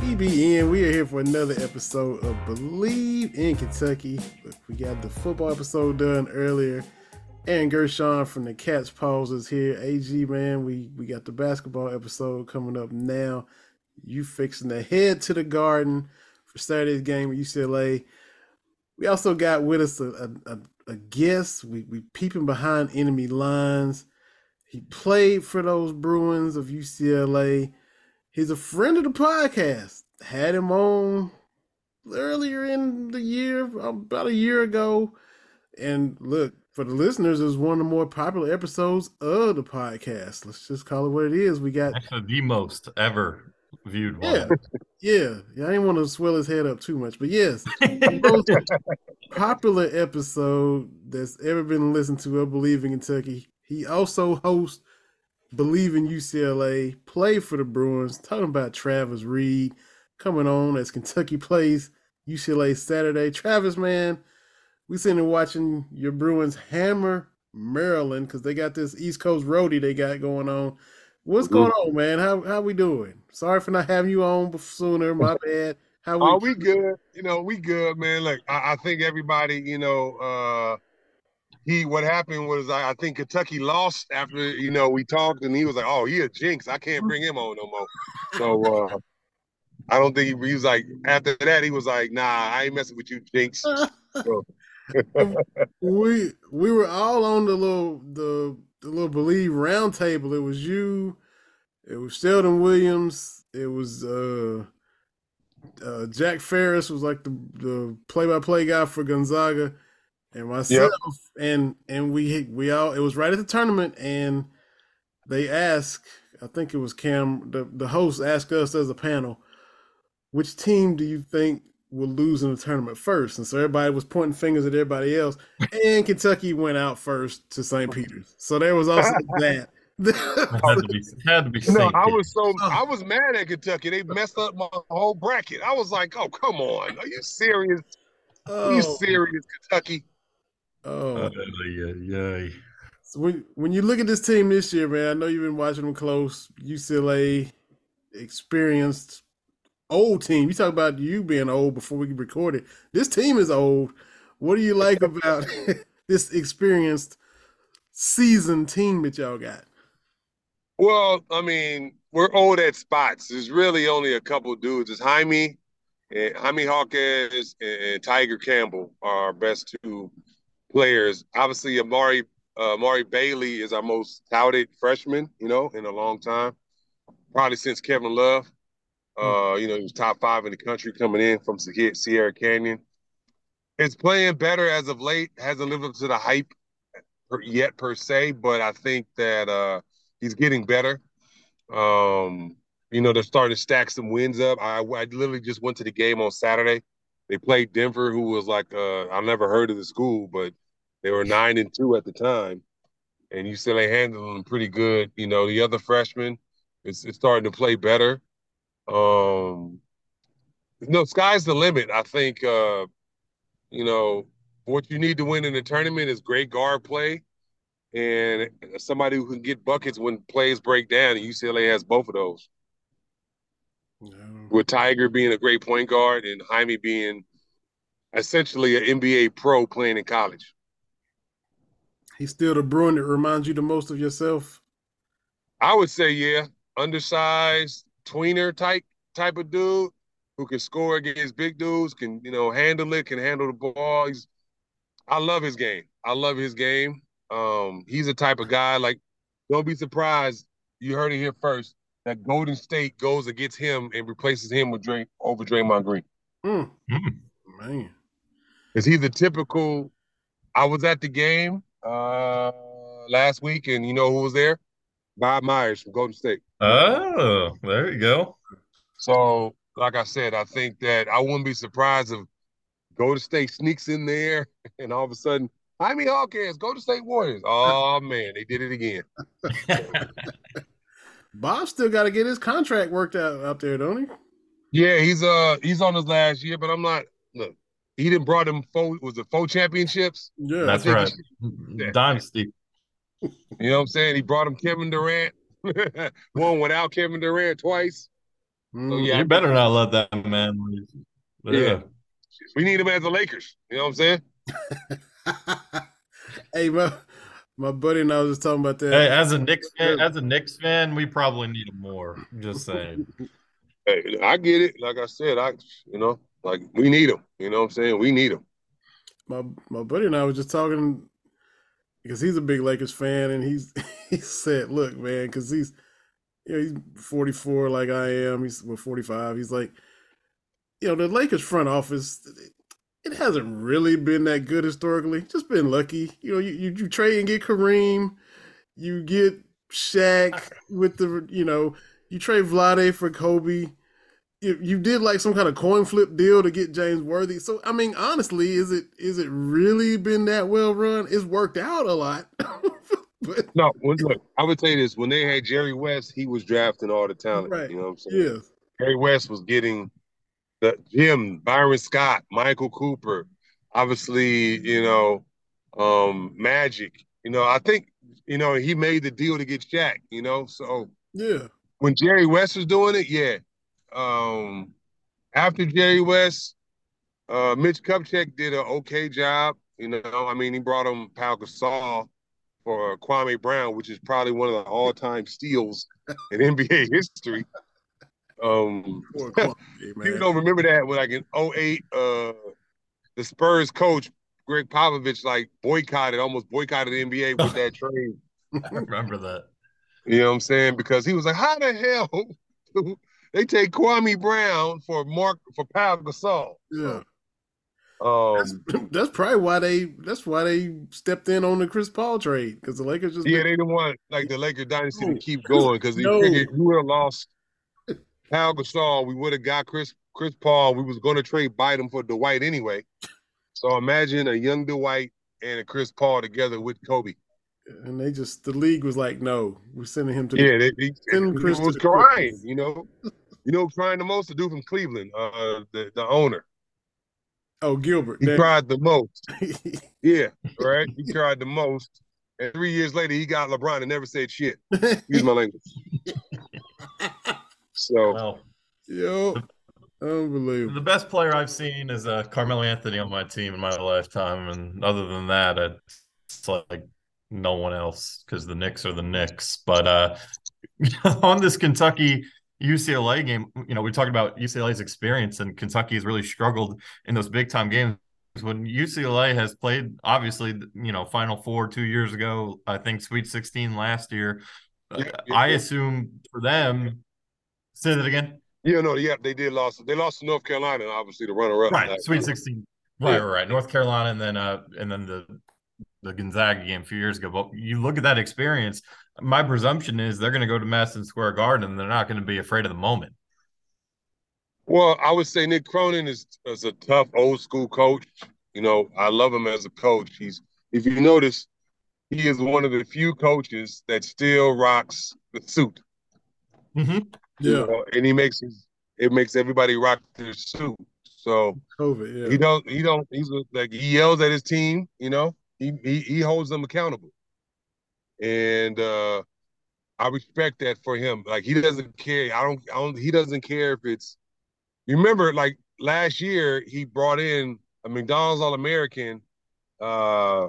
EBN, we are here for another episode of Bleav in Kentucky. We got the football episode done earlier. Aaron Gershon from the Cats Pause is here. AG, man, we, we got the basketball episode coming up now. You fixing to head to the garden for Saturday's game at UCLA. We also got with us a, a, a guest. We, we peeping behind enemy lines. He played for those Bruins of UCLA. He's a friend of the podcast. Had him on earlier in the year, about a year ago. And look, for the listeners, was one of the more popular episodes of the podcast. Let's just call it what it is. We got actually the most ever viewed one. Yeah, yeah, yeah. I didn't want to swell his head up too much, but yes, most popular episode that's ever been listened to I Bleav in Kentucky. He also hosts Bleav in UCLA, play for the Bruins. Talking about Travis Reed coming on as Kentucky plays UCLA Saturday. Travis, man, we sitting there watching your Bruins hammer Maryland because they got this East Coast roadie they got going on. What's going on, man? How how we doing? Sorry for not having you on sooner. My bad. How we? Oh, we good. You know, we good, man. Look, I, I think everybody, you know, uh he what happened was I, I, think Kentucky lost after you know we talked and he was like, oh, he a jinx. I can't bring him on no more. So uh, I don't think he, he, was like after that he was like, nah, I ain't messing with you, jinx. We we were all on the little the the little Bleav roundtable. It was you, it was Sheldon Williams, it was uh, uh, Jack Ferris was like the the play by play guy for Gonzaga and myself yep. and and we we all it was right at the tournament and they asked I think it was Cam the, the host asked us as a panel which team do you think will lose in the tournament first and so everybody was pointing fingers at everybody else and Kentucky went out first to St. Peter's so there was also that had to be, had to be no, I was so oh. I was mad at Kentucky. They messed up my whole bracket. I was like, "Oh, come on! Are you serious? Are you oh. serious, Kentucky?" Oh, uh, yeah, yeah. So when when you look at this team this year, man, I know you've been watching them close. UCLA, experienced, old team. You talk about you being old before we recorded. This team is old. What do you like about this experienced, seasoned team that y'all got? Well, I mean, we're old at spots. There's really only a couple dudes. It's Jaime, and Jaime and, and Tiger Campbell are our best two players. Obviously, Amari uh, Amari Bailey is our most touted freshman, you know, in a long time, probably since Kevin Love. Uh, you know, he was top five in the country coming in from Sierra Canyon. It's playing better as of late. Hasn't lived up to the hype yet per se, but I think that uh, he's getting better. Um, you know, they're starting to stack some wins up. I, I literally just went to the game on Saturday. They played Denver, who was like uh, I never heard of the school, but they were nine and two at the time, and they handled them pretty good. You know, the other freshmen, it's, it's starting to play better. Um, no, sky's the limit. I think. Uh, you know, what you need to win in the tournament is great guard play and somebody who can get buckets when plays break down. And UCLA has both of those. With Tiger being a great point guard and Jaime being essentially an NBA pro playing in college. He's still the Bruin that reminds you the most of yourself. I would say, yeah, undersized, tweener type type of dude who can score against big dudes, can you know handle it, can handle the ball. He's I love his game. I love his game. Um, he's a type of guy like don't be surprised. You heard it here first that Golden State goes against him and replaces him with Dray over Draymond Green. Mm. Mm. Man. Is he the typical? I was at the game uh last week, and you know who was there? Bob Myers from Golden State. Oh, there you go. So, like I said, I think that I wouldn't be surprised if Golden State sneaks in there, and all of a sudden, Jaime Hawkins, Golden State Warriors. Oh man, they did it again. Bob still got to get his contract worked out out there, don't he? Yeah, he's uh he's on his last year, but I'm not. Look, he didn't brought him four. Was it four championships? Yeah. That's right. Yeah. Dynasty. You know what I'm saying? He brought him Kevin Durant. One without Kevin Durant twice. Mm. So yeah, You better not let that man leave. But, Yeah. yeah. we need him as the Lakers. You know what I'm saying? hey, my my buddy and I was just talking about that. Hey, as a Knicks fan, as a Knicks fan, we probably need him more. Just saying. Hey, I get it. Like I said, I you know, like we need him. You know what I'm saying? We need him. my my buddy and I was just talking because he's a big Lakers fan, and he's he said, "Look, man, because he's you know he's 44 like I am. He's well 45. He's like, you know, the Lakers front office." It hasn't really been that good historically. Just been lucky. You know, you, you, you trade and get Kareem, you get Shaq with the, you know, you trade Vlade for Kobe. You, you did like some kind of coin flip deal to get James Worthy. So I mean, honestly, is it is it really been that well run? It's worked out a lot, but No, when, look, I would tell you this: when they had Jerry West, he was drafting all the talent. Right. You know what I'm saying? yeah, Jerry West was getting the Jim, Byron Scott, Michael Cooper, obviously, you know, um, Magic. You know, I think, you know, he made the deal to get Shaq, you know. So yeah, when Jerry West was doing it, yeah. Um, after Jerry West, uh, Mitch Kupchak did an okay job. You know, I mean, he brought him Pau Gasol for Kwame Brown, which is probably one of the all-time steals in NBA history. Um, People don't remember that when like in 08, uh the Spurs coach Gregg Popovich like boycotted, almost boycotted the NBA with that trade. I remember that. You know what I'm saying? Because he was like, How the hell do they take Kwame Brown for Mark for Pau Gasol? Yeah, Um that's probably why they that's why they stepped in on the Chris Paul trade because the Lakers just yeah, they didn't want like the Laker dynasty to keep going because they No. figured we would have lost Pau Gasol, we would have got Chris Chris Paul. We was going to trade Bynum for Dwight anyway. So imagine a young Dwight and a Chris Paul together with Kobe. and they just the league was like, no, we're sending him to Yeah, they, they, Chris was the crying. You know, you know, crying the most to do from Cleveland. Uh, the the owner, oh Gilbert. he That- cried the most. Yeah, right. He cried the most. And three years later, he got LeBron and never said shit. Use my language. So Well, Yo, unbelievable. the best player I've seen is uh, Carmelo Anthony on my team in my lifetime, and other than that, it's like no one else because the Knicks are the Knicks. But uh, on this Kentucky UCLA game, you know, we talked about UCLA's experience, and Kentucky has really struggled in those big time games. When UCLA has played, obviously, you know, Final Four two years ago, I think Sweet 16 last year. Yeah, Uh, yeah, I yeah. assume for them, say that again. yeah, no, yeah, they did lost. They lost to North Carolina, obviously the runner up. Right, Sweet 16. Right, Yeah. right, right. North Carolina and then uh and then the the Gonzaga game a few years ago. But you look at that experience, my presumption is they're going to go to Madison Square Garden and they're not going to be afraid of the moment. Well, I would say Mick Cronin is, is a tough old school coach. You know, I love him as a coach. He's if you notice, he is one of the few coaches that still rocks the suit. Mm-hmm. You Yeah, know, and he makes his, it makes everybody rock their suit. So COVID. Yeah, he don't he don't he's like he yells at his team, you know. He he he holds them accountable. And uh I respect that for him. Like he doesn't care. I don't I don't he doesn't care if it's remember like last year he brought in a McDonald's All American uh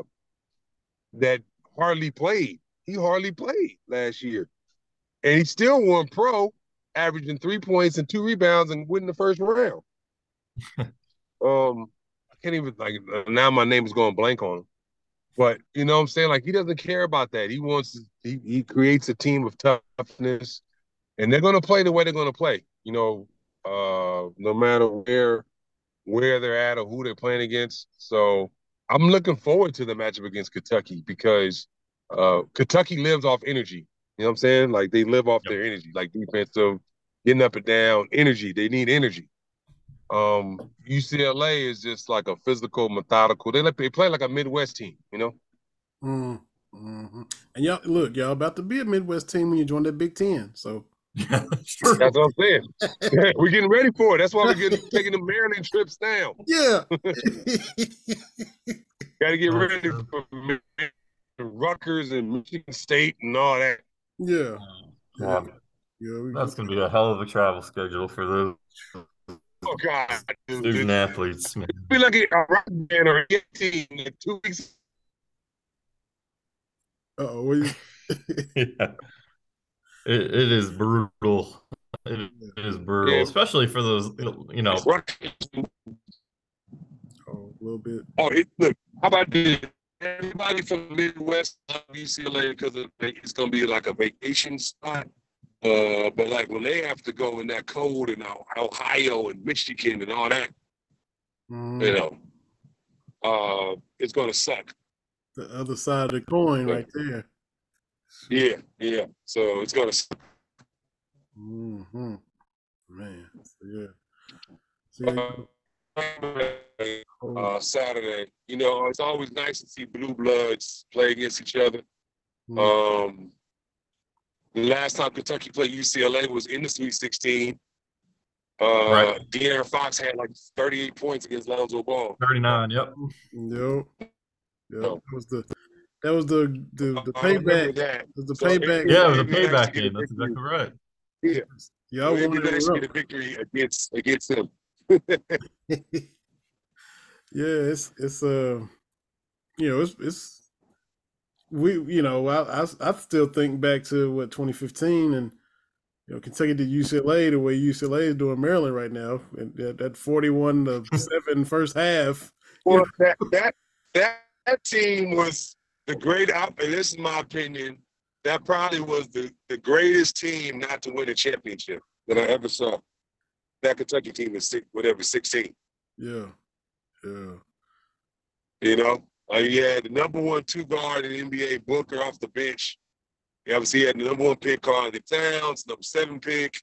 that hardly played. He hardly played last year. And he still won pro averaging three points and two rebounds and winning the first round. um, I can't even like now my name is going blank on him. But you know what I'm saying? Like he doesn't care about that. He wants he, he creates a team of toughness and they're gonna play the way they're gonna play. You know, uh, no matter where where they're at or who they're playing against. So I'm looking forward to the matchup against Kentucky because uh, Kentucky lives off energy. You know what I'm saying? Like they live off yep. their energy, like defensive, getting up and down, energy. They need energy. Um, UCLA is just like a physical, methodical. They they play like a Midwest team, you know. Mm, hmm And y'all look, y'all about to be a Midwest team when you join the Big Ten. So yeah, that's, that's what I'm saying. we're getting ready for it. That's why we're getting taking the Maryland trips down. Yeah. Got to get ready for Rutgers and Michigan State and all that. Um, yeah. Yeah. yeah that's going to be a hell of a travel schedule for those Oh God, student athletes. Man. Be like a rock band or a team in two weeks. Oh, yeah. It, it is brutal. It, it is brutal, yeah. especially for those, you know. Oh, a little bit. Oh, it, look, how about this? Everybody from the Midwest UCLA because it's going to be like a vacation spot. Uh, but like when they have to go in that cold in Ohio and Michigan and all that, mm. you know, uh, it's going to suck. The other side of the coin, right there. Yeah, yeah. So it's gonna. Suck. Mm-hmm. Man, so yeah. See, uh, Saturday. You know, it's always nice to see blue bloods play against each other. Mm-hmm. Um, the last time Kentucky played UCLA was in the Sweet 16. Uh, right. De'Aaron Fox had like 38 points against Lonzo Ball. 39, yep. Yep. Yep. That was the that was the the, the payback. That. the so payback. Yeah, it was a payback game. That's exactly right. Yeah. Yeah, I wanted to get a victory against against him. yeah, it's it's uh you know, it's it's we you know, I I, I still think back to what 2015 and you know, Kentucky did UCLA the way UCLA is doing Maryland right now, and that, that 41 to 7 first half. Well, that, that that that team was the great and this is my opinion, that probably was the, the greatest team not to win a championship that I ever saw. That Kentucky team is six, whatever, 16. Yeah. Yeah. You know, uh, you had the number one two guard in the NBA, Booker, off the bench. You obviously had the number one pick, Karl Towns, number seven pick,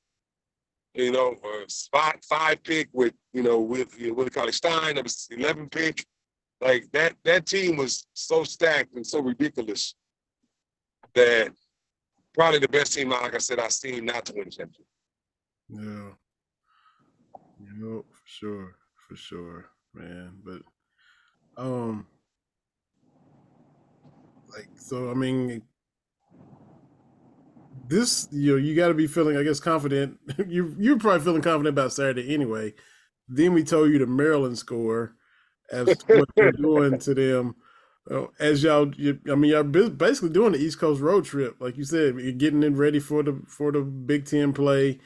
you know, or spot five pick with, you know, with you know, Willie Cauley Stein, number 11 pick. Like that that team was so stacked and so ridiculous that probably the best team, like I said, I've seen not to win a championship. Yeah. You know, for sure, for sure, man. But um like so I mean this you know you got to be feeling I guess confident you you're probably feeling confident about Saturday anyway. Then we told you the Maryland score as what you're doing to them. Uh, as y'all, you, I mean, y'all basically doing the East Coast road trip, like you said. You're getting in ready for the for the Big Ten play.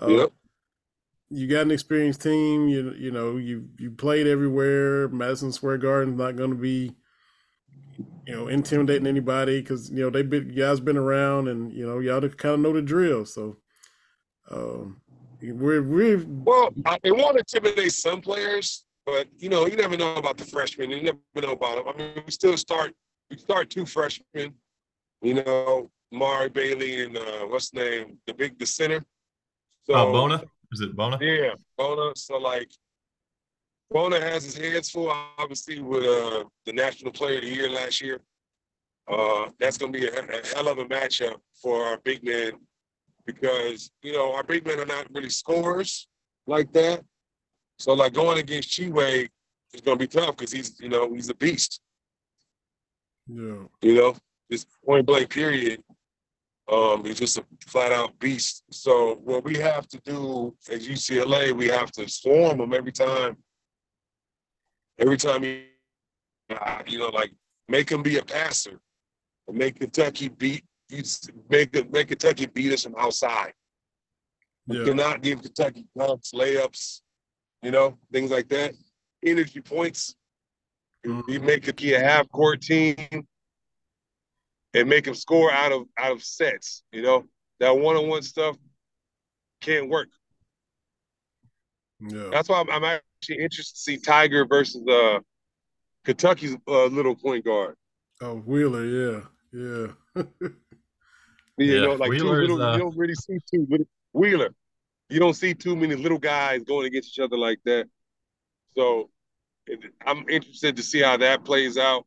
Uh, yep. You got an experienced team. You you know you you played everywhere. Madison Square Garden's not going to be, you know, intimidating anybody because you know they been guys been around and you know y'all kind of know the drill. So, um, we're we're well. They want to intimidate some players, but you know, you never know about the freshmen. You never know about them. I mean, we still start. We start two freshmen. You know, Mari Bailey and uh, what's the name? The big the center. So, oh, Bona. Is it Bona? Yeah, Bona. So like, Bona has his hands full, obviously, with uh, the National Player of the Year last year. Uh, that's going to be a, a, hell of a matchup for our big men because you know our big men are not really scorers like that. So like going against Tshiebwe is gonna be tough because he's you know he's a beast. Yeah. You know, just point blank period. Um, he's just a flat out beast. So what we have to do as UCLA, we have to swarm him every time. Every time he, you know, like make him be a passer, make Kentucky beat, you make make Kentucky beat us from outside. Yeah. cannot give Kentucky dunks, layups, you know, things like that. Energy points. Mm-hmm. You make key a half court team and make them score out of out of sets. You know that one on one stuff can't work. Yeah. That's why I'm, I'm, actually interested to see Tiger versus uh, Kentucky's uh, little point guard. Oh, Wheeler, yeah, yeah. you yeah, know, like two little, uh... you don't really see two little Wheeler. You don't see too many little guys going against each other like that. So I'm interested to see how that plays out.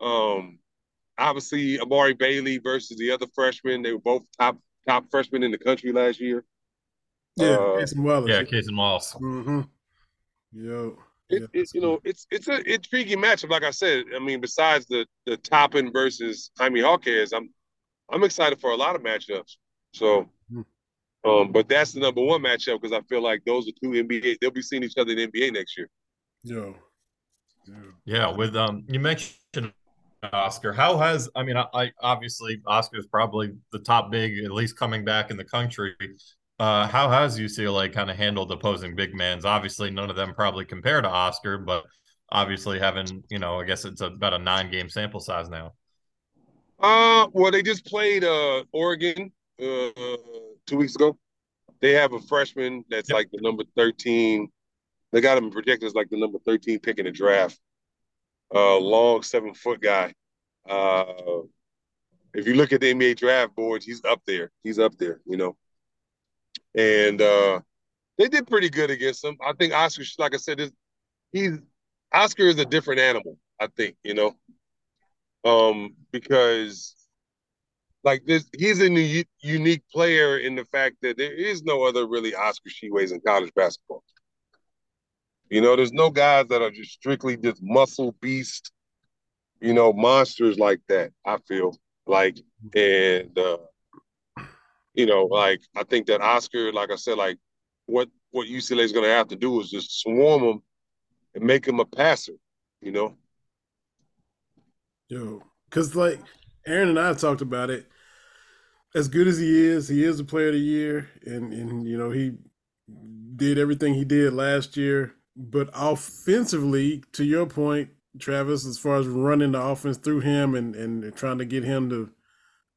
Um, obviously Amari Bailey versus the other freshman. They were both top top freshmen in the country last year. Yeah, uh, Cason Wallace. Yeah, Cason Wallace. Mm-hmm. Yo. It, yeah, it, you know, it's it's an intriguing matchup. Like I said, I mean, besides the the Toppin versus Jaime Jaquez, I'm I'm excited for a lot of matchups. So, mm. um, but that's the number one matchup because I feel like those are two NBA. They'll be seeing each other in NBA next year. Yeah. Yeah. yeah with um, you mentioned Oscar. How has I mean, I, I obviously Oscar is probably the top big, at least coming back in the country. Uh, how has UCLA kind of handled opposing big mans? Obviously, none of them probably compare to Oscar, but obviously having you know, I guess it's about a nine game sample size now. Uh, well, they just played uh Oregon uh two weeks ago. They have a freshman that's yep. like the number thirteen. They got him projected as like the number thirteen pick in the draft uh, long seven foot guy. Uh, if you look at the NBA draft boards, he's up there. He's up there, you know. And uh, they did pretty good against him. I think Oscar, like I said, is he's Oscar is a different animal. I think you know, um, because like this, he's a new, unique player in the fact that there is no other really Oscar Tshiebwes in college basketball. You know, there's no guys that are just strictly just muscle beast, you know, monsters like that. I feel like, and uh, you know, like I think that Oscar, like I said, like what what UCLA is going to have to do is just swarm him and make him a passer. You know. Yo, because like Aaron and I talked about it. As good as he is, he is a player of the year, and and you know he did everything he did last year but offensively, to your point, Travis, as far as running the offense through him and, and trying to get him to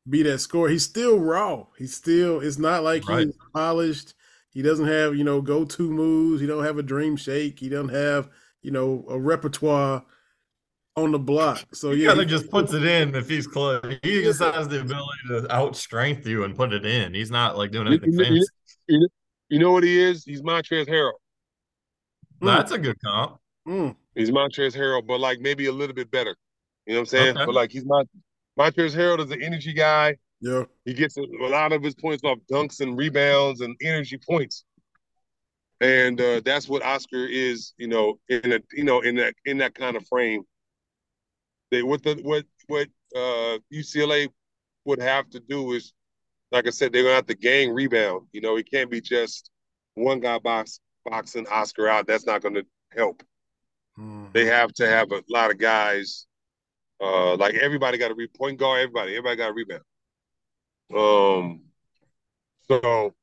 be that score, he's still raw. He's still, it's not like right. he's polished. He doesn't have, you know, go to moves. He don't have a dream shake. He don't have, you know, a repertoire on the block. So he yeah, kind of just puts it in if he's close. He just has the ability to outstrength you and put it in. He's not like doing anything you, fancy. You, you know what he is? He's Montrezl Harrell. Mm. That's a good comp. Mm. He's Montrezl Harrell, but like maybe a little bit better. You know what I'm saying? Okay. But like he's not Montrezl Harrell is an energy guy. Yeah. He gets a, a, lot of his points off dunks and rebounds and energy points. And uh, that's what Oscar is, you know, in a you know, in that in that kind of frame. They what the what what uh UCLA would have to do is like I said, they're gonna have to gang rebound. You know, it can't be just one guy box boxing Oscar out, that's not going to help. Mm-hmm. They have to have a lot of guys. Uh, like everybody got a re- point guard. Everybody, everybody got a rebound. Um, so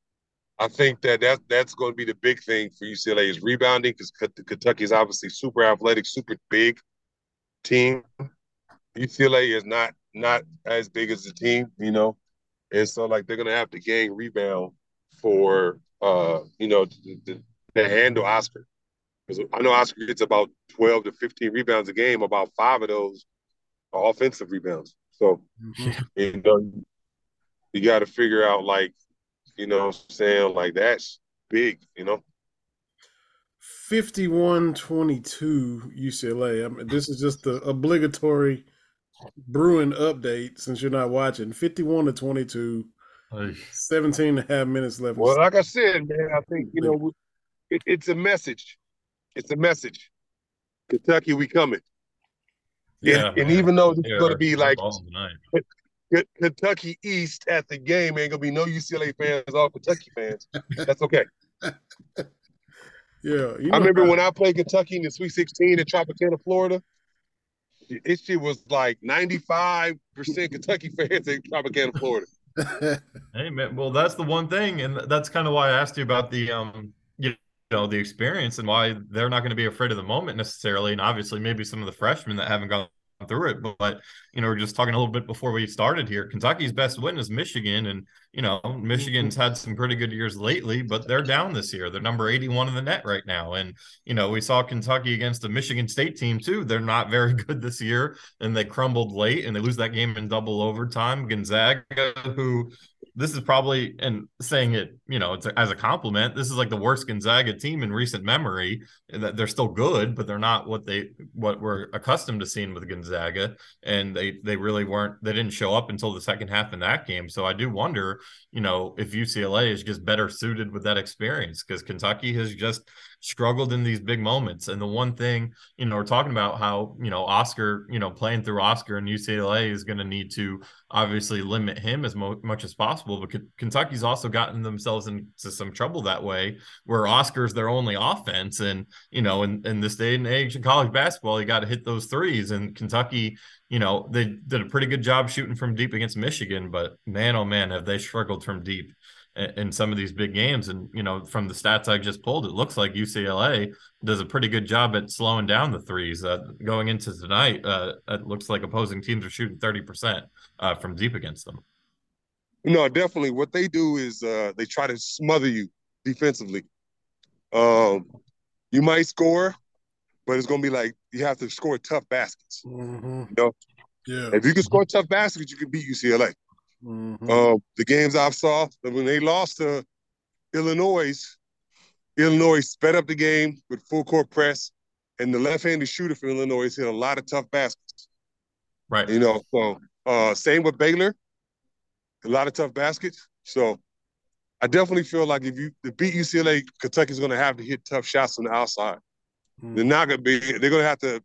I think that, that that's going to be the big thing for UCLA is rebounding because Kentucky is obviously super athletic, super big team. UCLA is not not as big as the team, you know, and so like they're gonna have to gain rebound for uh you know to, to, to handle Oscar. Because I know Oscar gets about 12 to 15 rebounds a game, about five of those are offensive rebounds. So, mm-hmm. you know, you got to figure out, like, you know I'm saying? Like, that's big, you know? 51 22 UCLA. I mean, this is just the obligatory Bruin update since you're not watching. 51 to 22 17 and a half minutes left. Well, like I said, man, I think, you know, it, it's a message. It's a message. Kentucky, we coming. Yeah. And, and even though it's yeah, going to be like Kentucky East at the game, ain't going to be no UCLA fans, all Kentucky fans. That's okay. Yeah, I remember when I played Kentucky in the Sweet 16 in Tropicana, Florida. It shit was like 95% Kentucky fans in Tropicana, Florida. hey man, well that's the one thing, and that's kind of why I asked you about the um, you know, the experience and why they're not going to be afraid of the moment necessarily, and obviously maybe some of the freshmen that haven't gone through it. But, you know, we're just talking a little bit before we started here. Kentucky's best win is Michigan, and you know, Michigan's had some pretty good years lately, but they're down this year. They're number 81 in the net right now. And you know, we saw Kentucky against the Michigan State team too. They're not very good this year, and they crumbled late, and they lose that game in double overtime. Gonzaga, who this is probably and saying it you know it's as a compliment this is like the worst gonzaga team in recent memory that they're still good but they're not what they what we're accustomed to seeing with gonzaga and they they really weren't they didn't show up until the second half in that game so i do wonder you know if ucla is just better suited with that experience because kentucky has just struggled in these big moments. And the one thing, you know, we're talking about how, you know, Oscar, you know, playing through Oscar and UCLA is going to need to obviously limit him as mo- much as possible. But K- Kentucky's also gotten themselves into some trouble that way, where Oscar's their only offense. And, you know, in, in this day and age in college basketball, you got to hit those threes. And Kentucky, you know, they did a pretty good job shooting from deep against Michigan, but man, oh man, have they struggled from deep in some of these big games. And you know, from the stats I just pulled, it looks like UCLA does a pretty good job at slowing down the threes. Uh, going into tonight, uh, it looks like opposing teams are shooting thirty percent uh, from deep against them. No, definitely. What they do is uh, they try to smother you defensively. Um, you might score, but it's going to be like you have to score tough baskets. Mm-hmm. You know, yeah. If you can score tough baskets, you can beat UCLA. Mm-hmm. Uh, the games I saw when they lost to Illinois, Illinois sped up the game with full court press, and the left-handed shooter for Illinois hit a lot of tough baskets. Right. You know, so uh, same with Baylor, a lot of tough baskets. So I definitely feel like if you to beat UCLA, Kentucky's going to have to hit tough shots on the outside. Mm-hmm. They're not going to be. They're going to have to.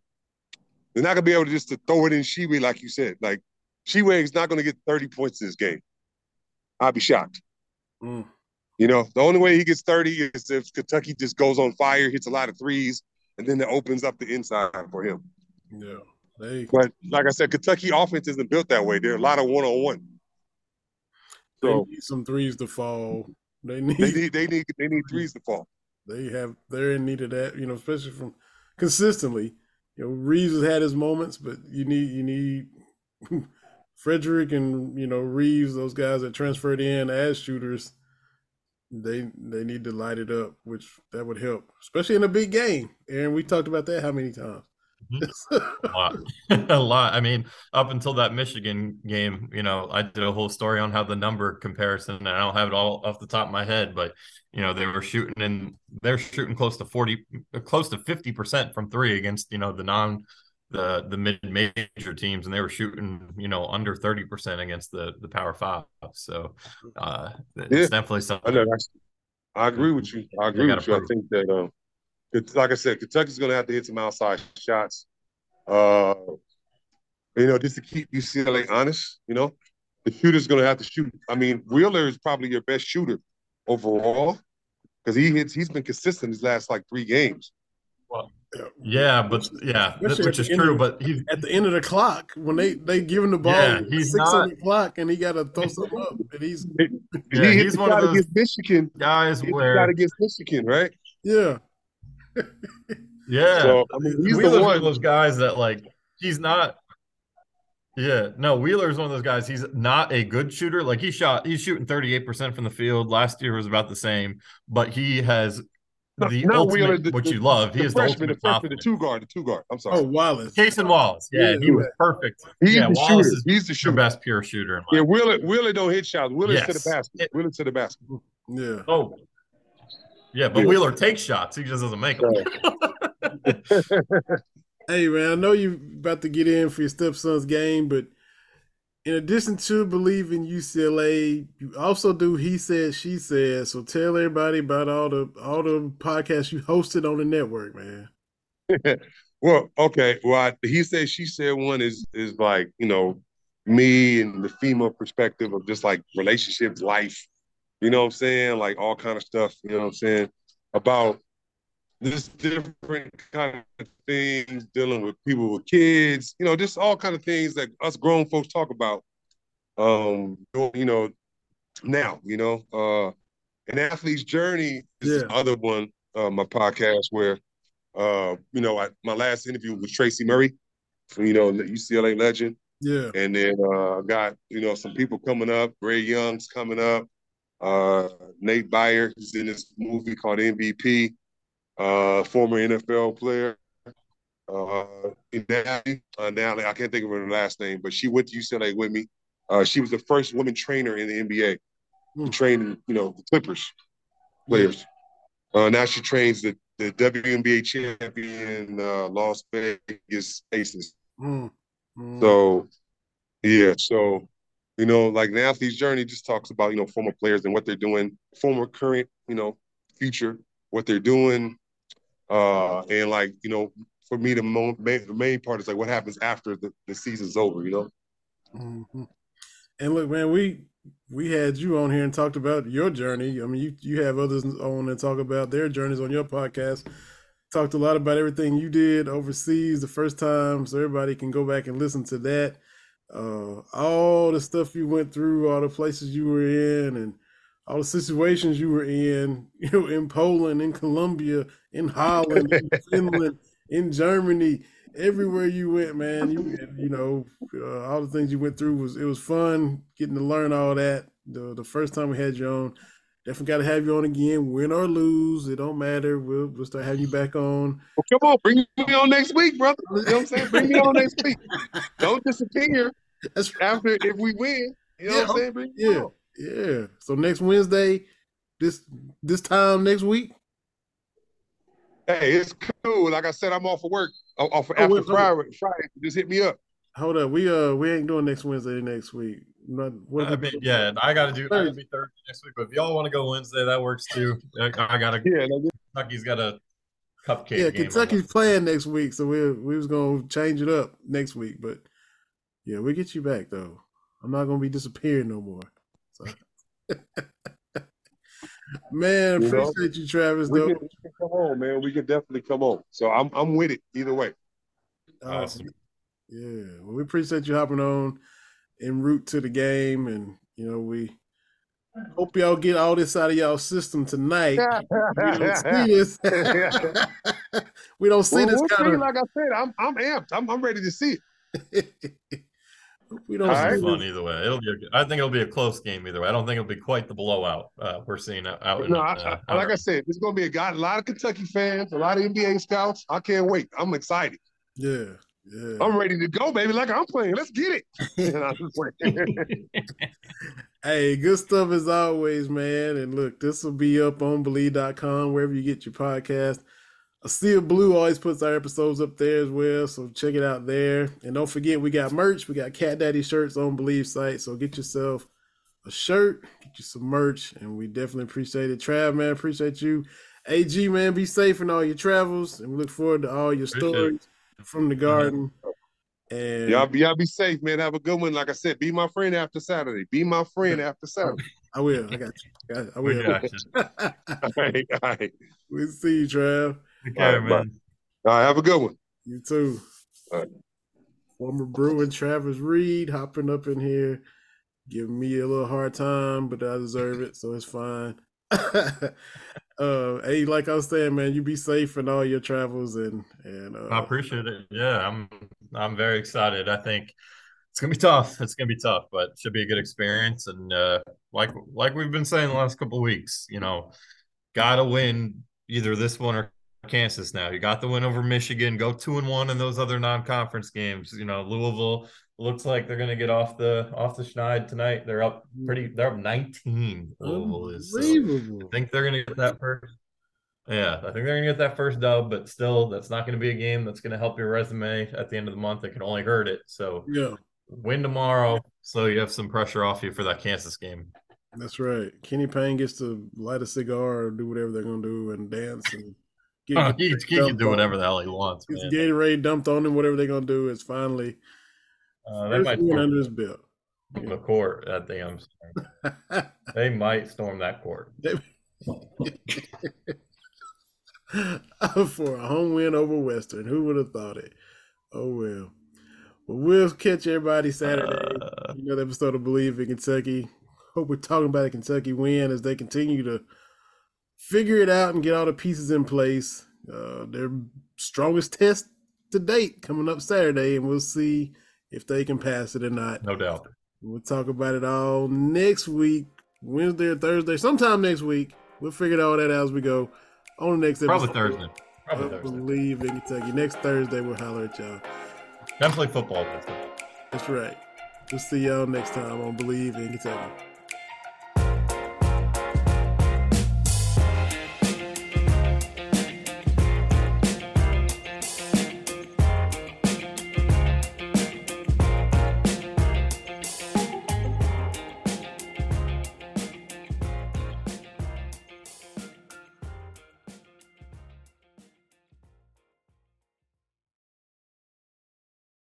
They're not going to be able to just to throw it in Tshiebwe like you said. Like Tshiebwe's not going to get 30 points in this game. I'd be shocked. Mm. You know, the only way he gets 30 is if Kentucky just goes on fire, hits a lot of threes, and then it opens up the inside for him. Yeah. They... But like I said, Kentucky offense isn't built that way. There are a lot of one on one. So need some threes to fall. They need, they need they need they need threes to fall. They have they're in need of that, you know, especially from consistently. You know, Reeves has had his moments, but you need you need Fredrick and you know Reeves, those guys that transferred in as shooters, they they need to light it up, which that would help, especially in a big game. And we talked about that how many times? Mm-hmm. a lot, a lot. I mean, up until that Michigan game, you know, I did a whole story on how the number comparison, and I don't have it all off the top of my head, but you know, they were shooting and they're shooting close to forty, close to fifty percent from three against you know the non the the mid major teams, and they were shooting you know under thirty percent against the the Power Five. So uh, it's yeah. definitely something. I, I, agree with you. I agree with you. I think that um, it's, like I said, Kentucky's going to have to hit some outside shots. Uh, you know, just to keep UCLA honest. You know, the shooter's going to have to shoot. I mean, Wheeler is probably your best shooter overall because he hits. He's been consistent his last like three games. Well, yeah, but yeah, which is true. Of, but he's at the end of the clock when they they give him the ball, yeah, he's six not, on the clock, and he got to throw something up, and he's yeah, he he's one of those Michigan guys where got against Michigan, right? Yeah, yeah. So I mean, he's Wheeler's one of those guys that like he's not. Yeah, no, Wheeler's one of those guys. He's not a good shooter. Like he shot, he's shooting 38% from the field. Last year was about the same, but he has the no, ultimate, Wheeler, the, what you love. He the is freshman, the ultimate the, the two guard, the two guard. I'm sorry. Oh, Wallace. Cason Wallace. Yeah, yeah he was perfect. He's yeah, the Wallace shooter. He's the shooter. best pure shooter. Yeah, Wheeler, Wheeler don't hit shots. Wheeler yes. to the basket. Wheeler to the basket. Yeah. Oh. Yeah, but yeah. Wheeler takes shots. He just doesn't make them. hey man, I know you're about to get in for your stepson's game, but in addition to believing UCLA, you also do he said she said. So tell everybody about all the all the podcasts you hosted on the network, man. well, okay. Well, I, he said she said one is is like you know me and the female perspective of just like relationships, life. You know what I'm saying? Like all kind of stuff. You know what I'm saying about this different kind of things dealing with people with kids, you know, just all kind of things that us grown folks talk about. Um, you know, now, you know, uh, an athlete's journey is yeah. the other one, uh, my podcast where, uh, you know, I, my last interview was Tracy Murray, you know, UCLA legend. Yeah. And then uh, I got, you know, some people coming up. Ray Young's coming up. Uh, Nate Boyer is in this movie called MVP uh, former NFL player. Uh, Natalie, uh, Natalie, I can't think of her last name, but she went to UCLA with me. Uh, she was the first woman trainer in the NBA mm. to train, you know, the Clippers players. Uh, now she trains the, the WNBA champion uh, Las Vegas Aces. Mm. Mm. So, yeah, so you know, like the athlete's journey just talks about you know former players and what they're doing, former, current, you know, future, what they're doing, uh, and like, you know, for me, the, mo- main, the main part is like what happens after the, the season's over, you know? Mm-hmm. And look, man, we we had you on here and talked about your journey. I mean, you you have others on and talk about their journeys on your podcast. Talked a lot about everything you did overseas the first time, so everybody can go back and listen to that. Uh, all the stuff you went through, all the places you were in, and all the situations you were in, you know, in Poland, in Colombia, in Holland, in Finland, in Germany, everywhere you went, man. You you know, uh, all the things you went through was it was fun getting to learn all that. The the first time we had you on, definitely got to have you on again, win or lose, it don't matter. We'll we'll start having you back on. Well, come on, bring me on next week, brother. You know what I'm saying? Bring me on next week. Don't disappear. That's after if we win. You know yeah, what I'm saying? Bring yeah. Yeah. So next Wednesday, this this time next week. Hey, it's cool. Like I said, I'm off of work. Off of oh, after wait, Friday. Friday, just hit me up. Hold up, we uh we ain't doing next Wednesday next week. Not, what I mean, yeah, I got to do. I gotta be Thursday next week. But if y'all want to go Wednesday, that works too. I, I got to. Yeah, Kentucky's got a cupcake. Yeah, Kentucky's playing next week, so we we was gonna change it up next week. But yeah, we get you back though. I'm not gonna be disappearing no more. So. man, you appreciate know, you, Travis. We though. Can, we can come on, man. We can definitely come on. So I'm I'm with it either way. Awesome. Yeah. Well, we appreciate you hopping on en route to the game, and you know we hope y'all get all this out of y'all system tonight. we don't see this. we don't see well, this we'll kind of. Like I said, I'm I'm amped. I'm I'm ready to see it. We don't. Right. Fun either way. It'll be. A, I think it'll be a close game either way. I don't think it'll be quite the blowout uh, we're seeing out. out no, in, uh, I, like I said, it's going to be a, guy, a lot of Kentucky fans, a lot of NBA scouts. I can't wait. I'm excited. Yeah. Yeah. I'm ready to go, baby. Like I'm playing. Let's get it. hey, good stuff as always, man. And look, this will be up on Bleav.com, wherever you get your podcast. A Sea of Blue always puts our episodes up there as well, so check it out there. And don't forget, we got merch. We got Cat Daddy shirts on Bleav site, so get yourself a shirt, get you some merch, and we definitely appreciate it. Trav, man, appreciate you. AG, man, be safe in all your travels, and we look forward to all your appreciate stories it. From the mm-hmm. garden. And y'all be, y'all be safe, man. Have a good one. Like I said, be my friend after Saturday. Be my friend after Saturday. I will. I got you. I will. all right, all right. We'll see you, Trav. Take care, right, man. All right, have a good one. You too. Former Bruin Travis Reed hopping up in here, giving me a little hard time, but I deserve it, so it's fine. Uh, hey, like I was saying, man, you be safe in all your travels, and and uh, I appreciate it. Yeah, I'm I'm very excited. I think it's gonna be tough. It's gonna be tough, but should be a good experience. And uh, like like we've been saying the last couple weeks, you know, gotta win either this one or Kansas now. You got the win over Michigan. Go two and one in those other non-conference games. You know, Louisville looks like they're going to get off the off the schneid tonight. They're up pretty. They're up 19. Louisville is. So I think they're going to get that first. Yeah, I think they're going to get that first dub, but still, that's not going to be a game that's going to help your resume at the end of the month. It can only hurt it. So yeah, Win tomorrow, so you have some pressure off you for that Kansas game. That's right. Kenny Payne gets to light a cigar or do whatever they're gonna do and dance and get, oh, he, he can do whatever the hell he wants. Gets Gatorade dumped on him. Whatever they're gonna do is finally uh, they might storm, under his belt. The court at the storm. they might storm that court. For a home win over Western, who would have thought it? Oh well. Well, we'll catch everybody Saturday. Uh, another episode of Bleav in Kentucky. Hope we're talking about a Kentucky win as they continue to figure it out and get all the pieces in place. Uh, their strongest test to date coming up Saturday, and we'll see if they can pass it or not. No doubt. We'll talk about it all next week, Wednesday or Thursday, sometime next week. We'll figure all that out as we go on the next episode. Probably Thursday. Probably Thursday. Bleav in Kentucky. Next Thursday, we'll holler at y'all. Definitely football. That's right. We'll see y'all next time on Bleav in Kentucky.